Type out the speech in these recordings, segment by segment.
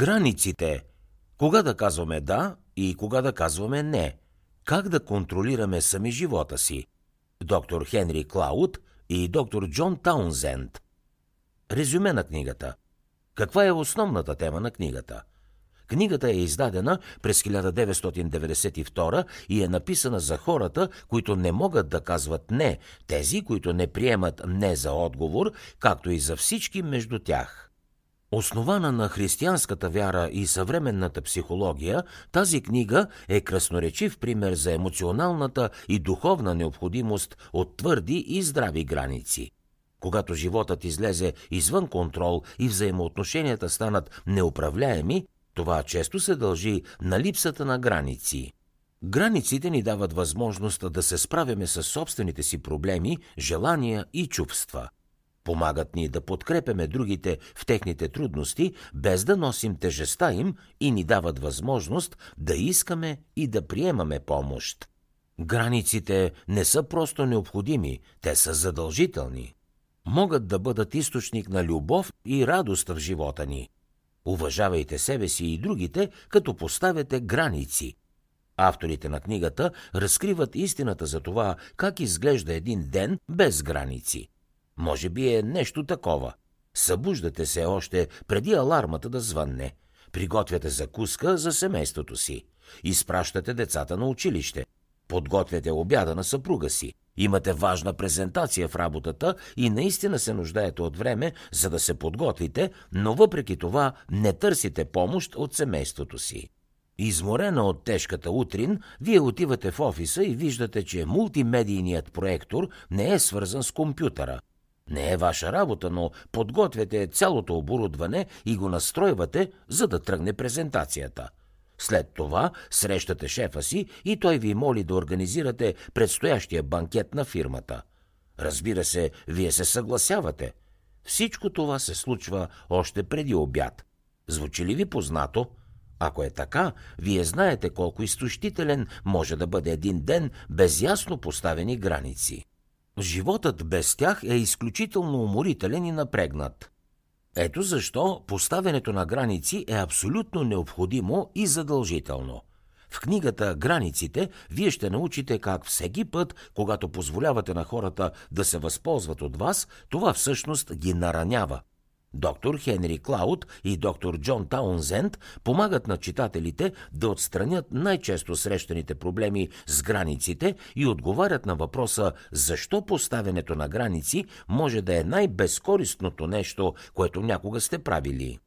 Границите. Кога да казваме да и кога да казваме не. Как да контролираме сами живота си. Доктор Хенри Клауд и доктор Джон Таунзенд. Резюме на книгата. Каква е основната тема на книгата? Книгата е издадена през 1992 и е написана за хората, които не могат да казват не, тези, които не приемат не за отговор, както и за всички между тях. Основана на християнската вяра и съвременната психология, тази книга е красноречив пример за емоционалната и духовна необходимост от твърди и здрави граници. Когато животът излезе извън контрол и взаимоотношенията станат неуправляеми, това често се дължи на липсата на граници. Границите ни дават възможност да се справяме с собствените си проблеми, желания и чувства – Помагат ни да подкрепяме другите в техните трудности, без да носим тежеста им и ни дават възможност да искаме и да приемаме помощ. Границите не са просто необходими, те са задължителни. Могат да бъдат източник на любов и радост в живота ни. Уважавайте себе си и другите, като поставяте граници. Авторите на книгата разкриват истината за това как изглежда един ден без граници – може би е нещо такова. Събуждате се още преди алармата да звънне. Приготвяте закуска за семейството си. Изпращате децата на училище. Подготвяте обяда на съпруга си. Имате важна презентация в работата и наистина се нуждаете от време, за да се подготвите, но въпреки това не търсите помощ от семейството си. Изморена от тежката утрин, вие отивате в офиса и виждате, че мултимедийният проектор не е свързан с компютъра. Не е ваша работа, но подготвяте цялото оборудване и го настройвате, за да тръгне презентацията. След това срещате шефа си и той ви моли да организирате предстоящия банкет на фирмата. Разбира се, вие се съгласявате. Всичко това се случва още преди обяд. Звучи ли ви познато? Ако е така, вие знаете колко изтощителен може да бъде един ден без ясно поставени граници. Животът без тях е изключително уморителен и напрегнат. Ето защо поставянето на граници е абсолютно необходимо и задължително. В книгата Границите вие ще научите как всеки път, когато позволявате на хората да се възползват от вас, това всъщност ги наранява. Доктор Хенри Клауд и доктор Джон Таунзенд помагат на читателите да отстранят най-често срещаните проблеми с границите и отговарят на въпроса защо поставянето на граници може да е най-безкористното нещо, което някога сте правили.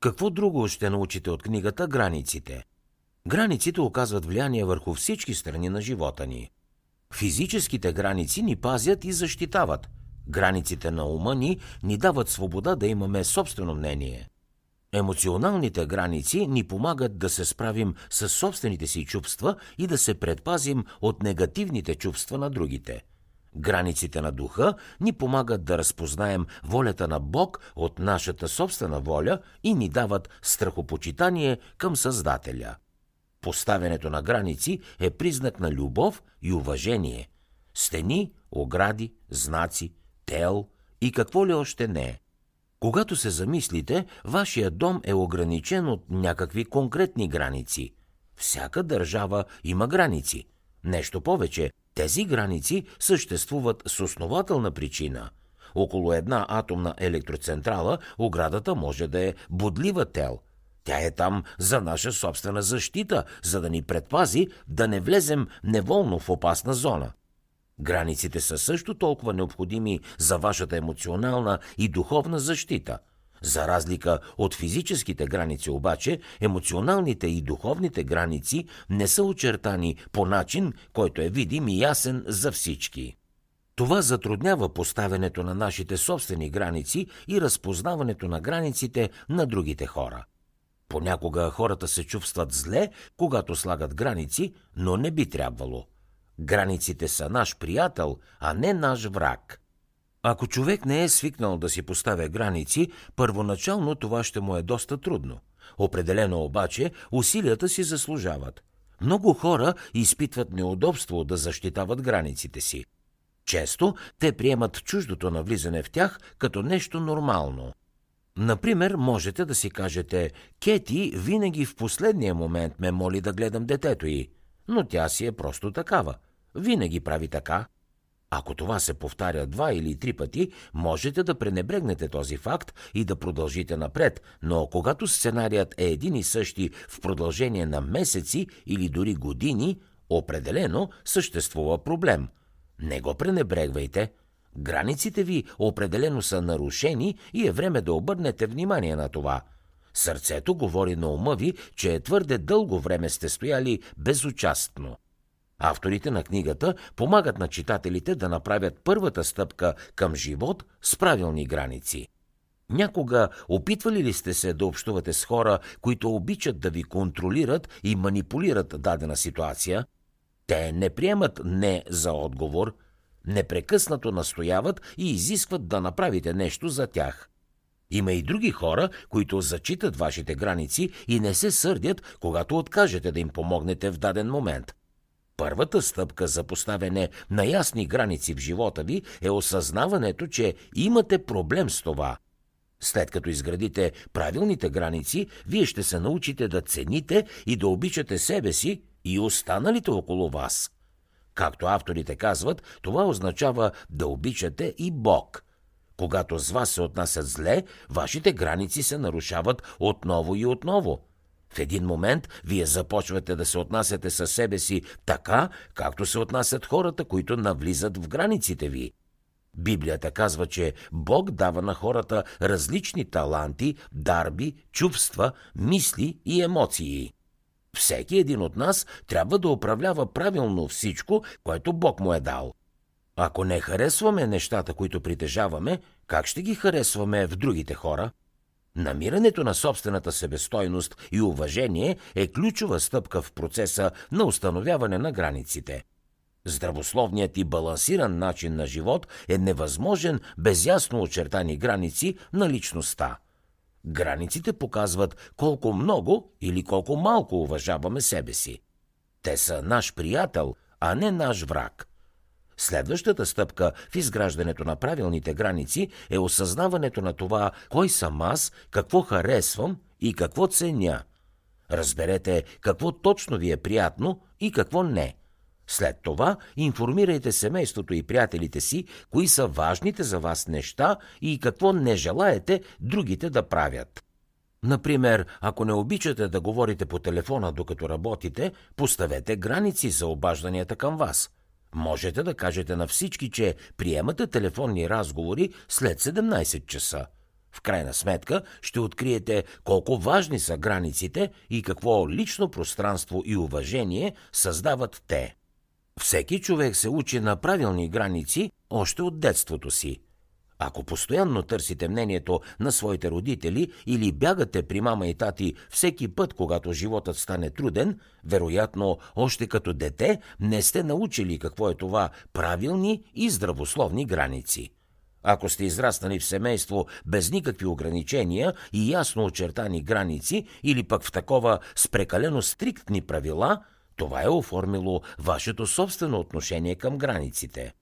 Какво друго ще научите от книгата Границите? Границите оказват влияние върху всички страни на живота ни. Физическите граници ни пазят и защитават – Границите на ума ни ни дават свобода да имаме собствено мнение. Емоционалните граници ни помагат да се справим с собствените си чувства и да се предпазим от негативните чувства на другите. Границите на духа ни помагат да разпознаем волята на Бог от нашата собствена воля и ни дават страхопочитание към Създателя. Поставянето на граници е признак на любов и уважение. Стени, огради, знаци, тел и какво ли още не. Когато се замислите, вашия дом е ограничен от някакви конкретни граници. Всяка държава има граници. Нещо повече, тези граници съществуват с основателна причина. Около една атомна електроцентрала оградата може да е бодлива тел. Тя е там за наша собствена защита, за да ни предпази да не влезем неволно в опасна зона. Границите са също толкова необходими за вашата емоционална и духовна защита. За разлика от физическите граници обаче, емоционалните и духовните граници не са очертани по начин, който е видим и ясен за всички. Това затруднява поставянето на нашите собствени граници и разпознаването на границите на другите хора. Понякога хората се чувстват зле, когато слагат граници, но не би трябвало – Границите са наш приятел, а не наш враг. Ако човек не е свикнал да си поставя граници, първоначално това ще му е доста трудно. Определено обаче усилията си заслужават. Много хора изпитват неудобство да защитават границите си. Често те приемат чуждото навлизане в тях като нещо нормално. Например, можете да си кажете «Кети винаги в последния момент ме моли да гледам детето й, но тя си е просто такава. Винаги прави така». Ако това се повтаря два или три пъти, можете да пренебрегнете този факт и да продължите напред, но когато сценарият е един и същи в продължение на месеци или дори години, определено съществува проблем. Не го пренебрегвайте. Границите ви определено са нарушени и е време да обърнете внимание на това. Сърцето говори на ума ви, че е твърде дълго време сте стояли безучастно. Авторите на книгата помагат на читателите да направят първата стъпка към живот с правилни граници. Някога опитвали ли сте се да общувате с хора, които обичат да ви контролират и манипулират дадена ситуация? Те не приемат не за отговор, непрекъснато настояват и изискват да направите нещо за тях. Има и други хора, които зачитат вашите граници и не се сърдят, когато откажете да им помогнете в даден момент. Първата стъпка за поставяне на ясни граници в живота ви е осъзнаването, че имате проблем с това. След като изградите правилните граници, вие ще се научите да цените и да обичате себе си и останалите около вас. Както авторите казват, това означава да обичате и Бог. Когато с вас се отнасят зле, вашите граници се нарушават отново и отново – в един момент вие започвате да се отнасяте със себе си така, както се отнасят хората, които навлизат в границите ви. Библията казва, че Бог дава на хората различни таланти, дарби, чувства, мисли и емоции. Всеки един от нас трябва да управлява правилно всичко, което Бог му е дал. Ако не харесваме нещата, които притежаваме, как ще ги харесваме в другите хора? Намирането на собствената себестойност и уважение е ключова стъпка в процеса на установяване на границите. Здравословният и балансиран начин на живот е невъзможен без ясно очертани граници на личността. Границите показват колко много или колко малко уважаваме себе си. Те са наш приятел, а не наш враг. Следващата стъпка в изграждането на правилните граници е осъзнаването на това кой съм аз, какво харесвам и какво ценя. Разберете какво точно ви е приятно и какво не. След това информирайте семейството и приятелите си, кои са важните за вас неща и какво не желаете другите да правят. Например, ако не обичате да говорите по телефона докато работите, поставете граници за обажданията към вас – Можете да кажете на всички, че приемате телефонни разговори след 17 часа. В крайна сметка ще откриете колко важни са границите и какво лично пространство и уважение създават те. Всеки човек се учи на правилни граници още от детството си. Ако постоянно търсите мнението на своите родители или бягате при мама и тати всеки път, когато животът стане труден, вероятно, още като дете не сте научили какво е това правилни и здравословни граници. Ако сте израснали в семейство без никакви ограничения и ясно очертани граници или пък в такова с прекалено стриктни правила, това е оформило вашето собствено отношение към границите.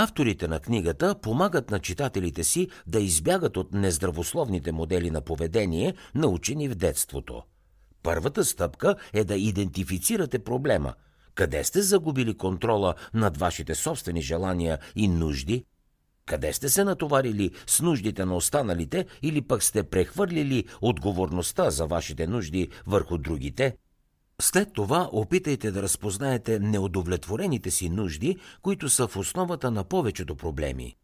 Авторите на книгата помагат на читателите си да избягат от нездравословните модели на поведение, научени в детството. Първата стъпка е да идентифицирате проблема. Къде сте загубили контрола над вашите собствени желания и нужди? Къде сте се натоварили с нуждите на останалите или пък сте прехвърлили отговорността за вашите нужди върху другите – след това опитайте да разпознаете неудовлетворените си нужди, които са в основата на повечето проблеми.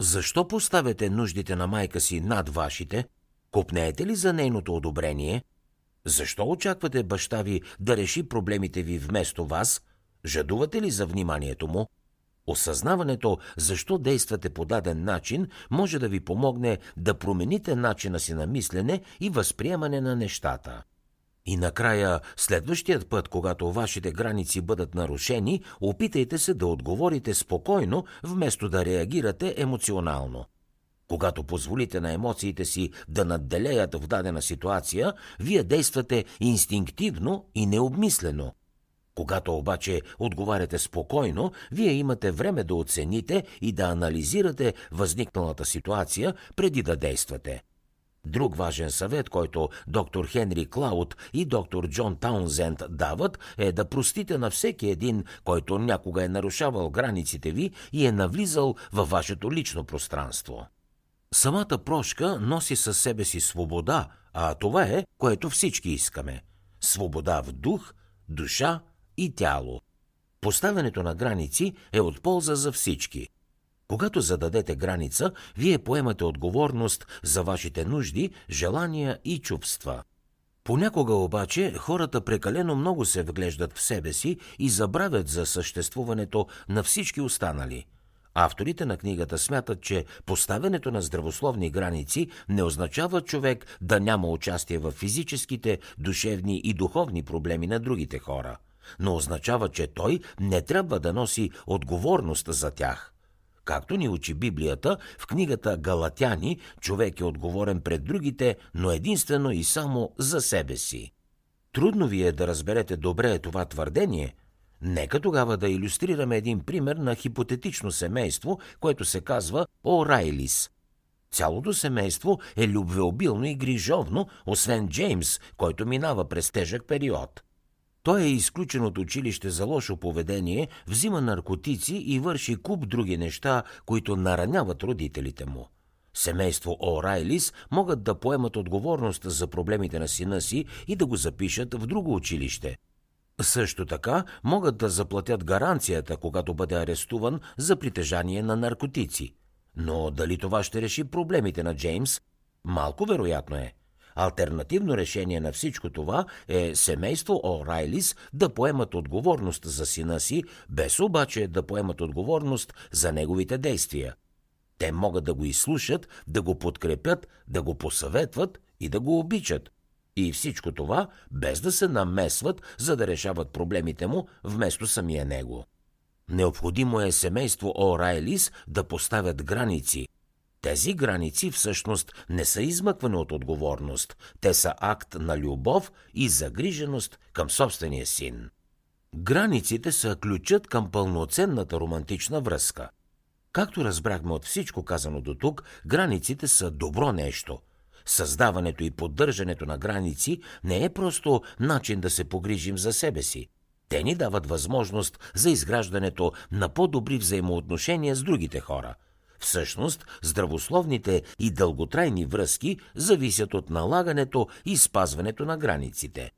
Защо поставяте нуждите на майка си над вашите? Купнеете ли за нейното одобрение? Защо очаквате баща ви да реши проблемите ви вместо вас? Жадувате ли за вниманието му? Осъзнаването защо действате по даден начин може да ви помогне да промените начина си на мислене и възприемане на нещата. И накрая, следващият път, когато вашите граници бъдат нарушени, опитайте се да отговорите спокойно, вместо да реагирате емоционално. Когато позволите на емоциите си да надделеят в дадена ситуация, вие действате инстинктивно и необмислено. Когато обаче отговаряте спокойно, вие имате време да оцените и да анализирате възникналата ситуация преди да действате. Друг важен съвет, който доктор Хенри Клауд и доктор Джон Таунзенд дават, е да простите на всеки един, който някога е нарушавал границите ви и е навлизал във вашето лично пространство. Самата прошка носи със себе си свобода, а това е, което всички искаме. Свобода в дух, душа и тяло. Поставянето на граници е от полза за всички – когато зададете граница, вие поемате отговорност за вашите нужди, желания и чувства. Понякога обаче хората прекалено много се вглеждат в себе си и забравят за съществуването на всички останали. Авторите на книгата смятат, че поставянето на здравословни граници не означава човек да няма участие в физическите, душевни и духовни проблеми на другите хора, но означава, че той не трябва да носи отговорност за тях – Както ни учи Библията, в книгата Галатяни човек е отговорен пред другите, но единствено и само за себе си. Трудно ви е да разберете добре това твърдение. Нека тогава да иллюстрираме един пример на хипотетично семейство, което се казва Орайлис. Цялото семейство е любвеобилно и грижовно, освен Джеймс, който минава през тежък период – той е изключен от училище за лошо поведение, взима наркотици и върши куп други неща, които нараняват родителите му. Семейство О'Райлис могат да поемат отговорност за проблемите на сина си и да го запишат в друго училище. Също така могат да заплатят гаранцията, когато бъде арестуван за притежание на наркотици. Но дали това ще реши проблемите на Джеймс? Малко вероятно е. Альтернативно решение на всичко това е семейство О'Райлис да поемат отговорност за сина си, без обаче да поемат отговорност за неговите действия. Те могат да го изслушат, да го подкрепят, да го посъветват и да го обичат. И всичко това без да се намесват, за да решават проблемите му вместо самия него. Необходимо е семейство О'Райлис да поставят граници – тези граници всъщност не са измъкване от отговорност, те са акт на любов и загриженост към собствения син. Границите са ключът към пълноценната романтична връзка. Както разбрахме от всичко казано до тук, границите са добро нещо. Създаването и поддържането на граници не е просто начин да се погрижим за себе си. Те ни дават възможност за изграждането на по-добри взаимоотношения с другите хора – Всъщност, здравословните и дълготрайни връзки зависят от налагането и спазването на границите.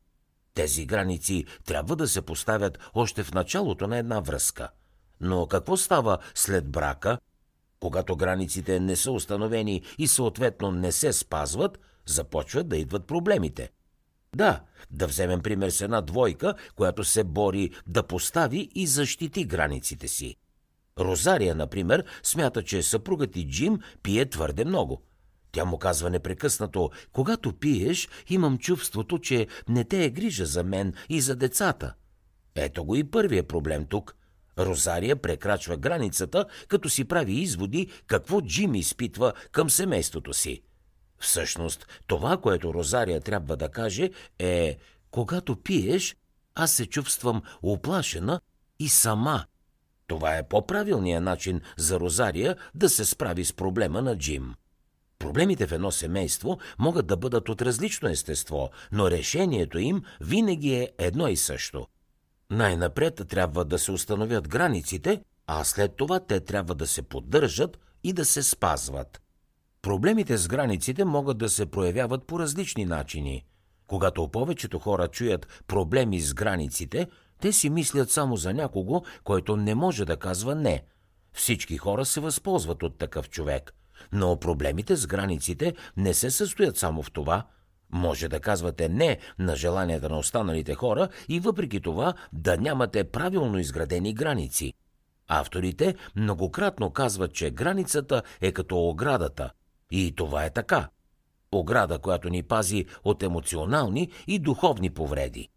Тези граници трябва да се поставят още в началото на една връзка. Но какво става след брака? Когато границите не са установени и съответно не се спазват, започват да идват проблемите. Да, да вземем пример с една двойка, която се бори да постави и защити границите си. Розария, например, смята, че съпругът и Джим пие твърде много. Тя му казва непрекъснато, когато пиеш, имам чувството, че не те е грижа за мен и за децата. Ето го и първия проблем тук. Розария прекрачва границата, като си прави изводи какво Джим изпитва към семейството си. Всъщност, това, което Розария трябва да каже е «Когато пиеш, аз се чувствам оплашена и сама, това е по-правилният начин за Розария да се справи с проблема на Джим. Проблемите в едно семейство могат да бъдат от различно естество, но решението им винаги е едно и също. Най-напред трябва да се установят границите, а след това те трябва да се поддържат и да се спазват. Проблемите с границите могат да се проявяват по различни начини. Когато повечето хора чуят проблеми с границите, те си мислят само за някого, който не може да казва не. Всички хора се възползват от такъв човек. Но проблемите с границите не се състоят само в това. Може да казвате не на желанията на останалите хора и въпреки това да нямате правилно изградени граници. Авторите многократно казват, че границата е като оградата. И това е така. Ограда, която ни пази от емоционални и духовни повреди.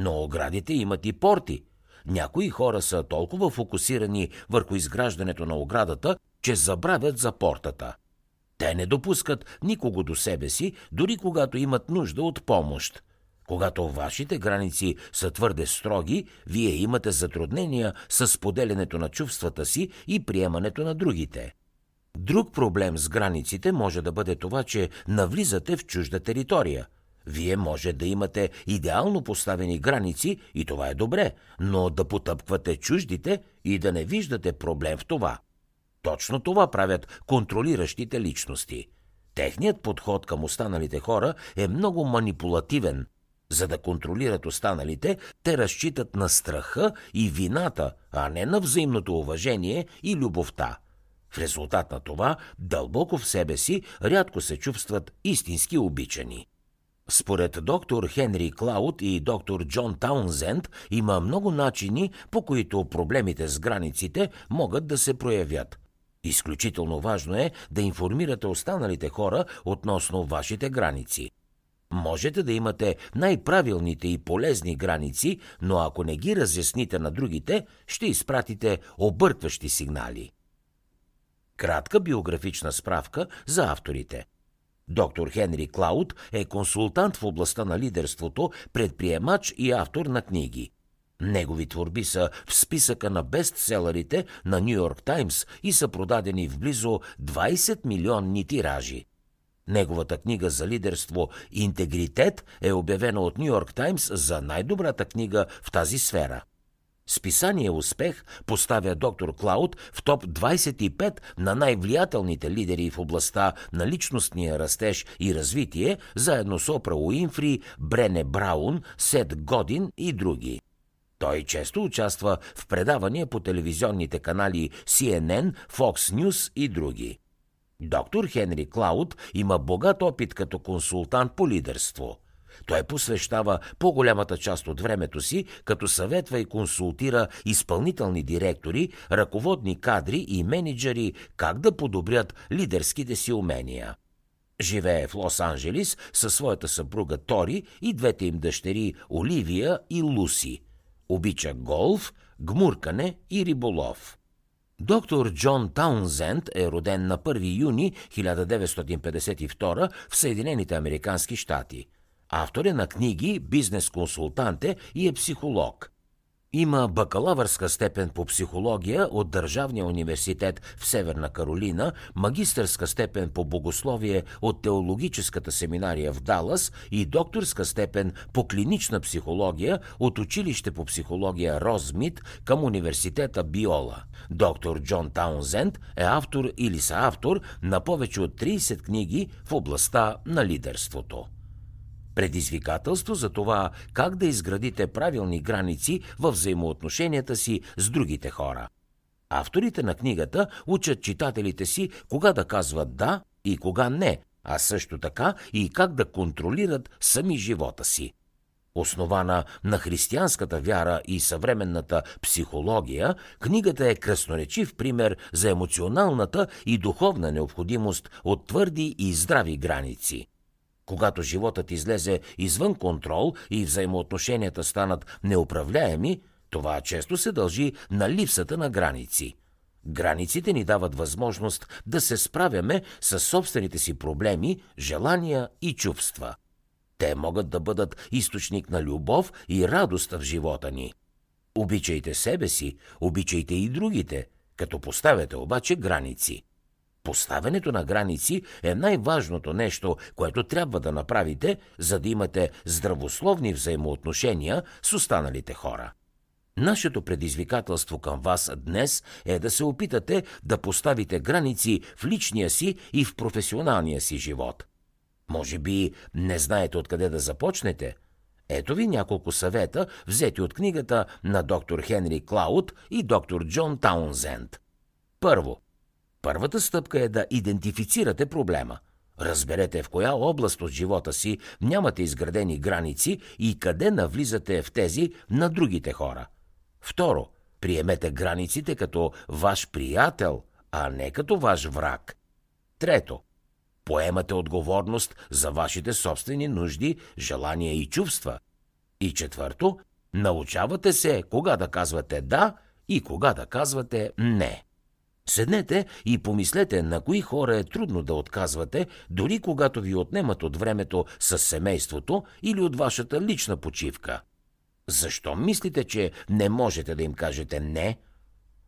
Но оградите имат и порти. Някои хора са толкова фокусирани върху изграждането на оградата, че забравят за портата. Те не допускат никого до себе си, дори когато имат нужда от помощ. Когато вашите граници са твърде строги, вие имате затруднения с поделянето на чувствата си и приемането на другите. Друг проблем с границите може да бъде това, че навлизате в чужда територия. Вие може да имате идеално поставени граници и това е добре, но да потъпквате чуждите и да не виждате проблем в това. Точно това правят контролиращите личности. Техният подход към останалите хора е много манипулативен. За да контролират останалите, те разчитат на страха и вината, а не на взаимното уважение и любовта. В резултат на това, дълбоко в себе си, рядко се чувстват истински обичани. Според доктор Хенри Клауд и доктор Джон Таунзенд има много начини, по които проблемите с границите могат да се проявят. Изключително важно е да информирате останалите хора относно вашите граници. Можете да имате най-правилните и полезни граници, но ако не ги разясните на другите, ще изпратите объркващи сигнали. Кратка биографична справка за авторите. Доктор Хенри Клауд е консултант в областта на лидерството, предприемач и автор на книги. Негови творби са в списъка на бестселерите на Нью Йорк Таймс и са продадени в близо 20 милионни тиражи. Неговата книга за лидерство «Интегритет» е обявена от Нью Йорк Таймс за най-добрата книга в тази сфера. Списание Успех поставя доктор Клауд в топ 25 на най-влиятелните лидери в областта на личностния растеж и развитие, заедно с Опра Уинфри, Брене Браун, Сет Годин и други. Той често участва в предавания по телевизионните канали CNN, Fox News и други. Доктор Хенри Клауд има богат опит като консултант по лидерство. Той посвещава по-голямата част от времето си, като съветва и консултира изпълнителни директори, ръководни кадри и менеджери как да подобрят лидерските си умения. Живее в Лос-Анджелис със своята съпруга Тори и двете им дъщери Оливия и Луси. Обича голф, гмуркане и риболов. Доктор Джон Таунзенд е роден на 1 юни 1952 в Съединените Американски щати. Автор е на книги, бизнес-консултант е и е психолог. Има бакалавърска степен по психология от Държавния университет в Северна Каролина, магистърска степен по богословие от Теологическата семинария в Далас и докторска степен по клинична психология от Училище по психология Розмит към Университета Биола. Доктор Джон Таунзенд е автор или съавтор на повече от 30 книги в областта на лидерството предизвикателство за това как да изградите правилни граници в взаимоотношенията си с другите хора. Авторите на книгата учат читателите си кога да казват да и кога не, а също така и как да контролират сами живота си. Основана на християнската вяра и съвременната психология, книгата е красноречив пример за емоционалната и духовна необходимост от твърди и здрави граници – когато животът излезе извън контрол и взаимоотношенията станат неуправляеми, това често се дължи на липсата на граници. Границите ни дават възможност да се справяме с собствените си проблеми, желания и чувства. Те могат да бъдат източник на любов и радост в живота ни. Обичайте себе си, обичайте и другите, като поставяте обаче граници. Поставянето на граници е най-важното нещо, което трябва да направите, за да имате здравословни взаимоотношения с останалите хора. Нашето предизвикателство към вас днес е да се опитате да поставите граници в личния си и в професионалния си живот. Може би не знаете откъде да започнете? Ето ви няколко съвета, взети от книгата на доктор Хенри Клауд и доктор Джон Таунзенд. Първо – Първата стъпка е да идентифицирате проблема. Разберете в коя област от живота си нямате изградени граници и къде навлизате в тези на другите хора. Второ, приемете границите като ваш приятел, а не като ваш враг. Трето, поемате отговорност за вашите собствени нужди, желания и чувства. И четвърто, научавате се кога да казвате да и кога да казвате не. Седнете и помислете на кои хора е трудно да отказвате, дори когато ви отнемат от времето с семейството или от вашата лична почивка. Защо мислите, че не можете да им кажете не?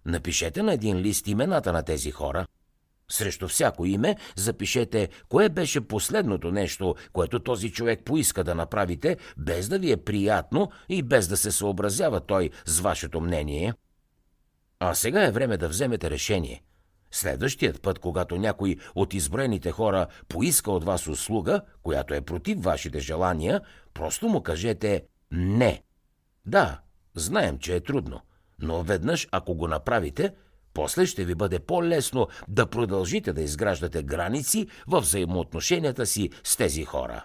Напишете на един лист имената на тези хора. Срещу всяко име запишете кое беше последното нещо, което този човек поиска да направите, без да ви е приятно и без да се съобразява той с вашето мнение. А сега е време да вземете решение. Следващият път, когато някой от изброените хора поиска от вас услуга, която е против вашите желания, просто му кажете «не». Да, знаем, че е трудно, но веднъж, ако го направите, после ще ви бъде по-лесно да продължите да изграждате граници в взаимоотношенията си с тези хора.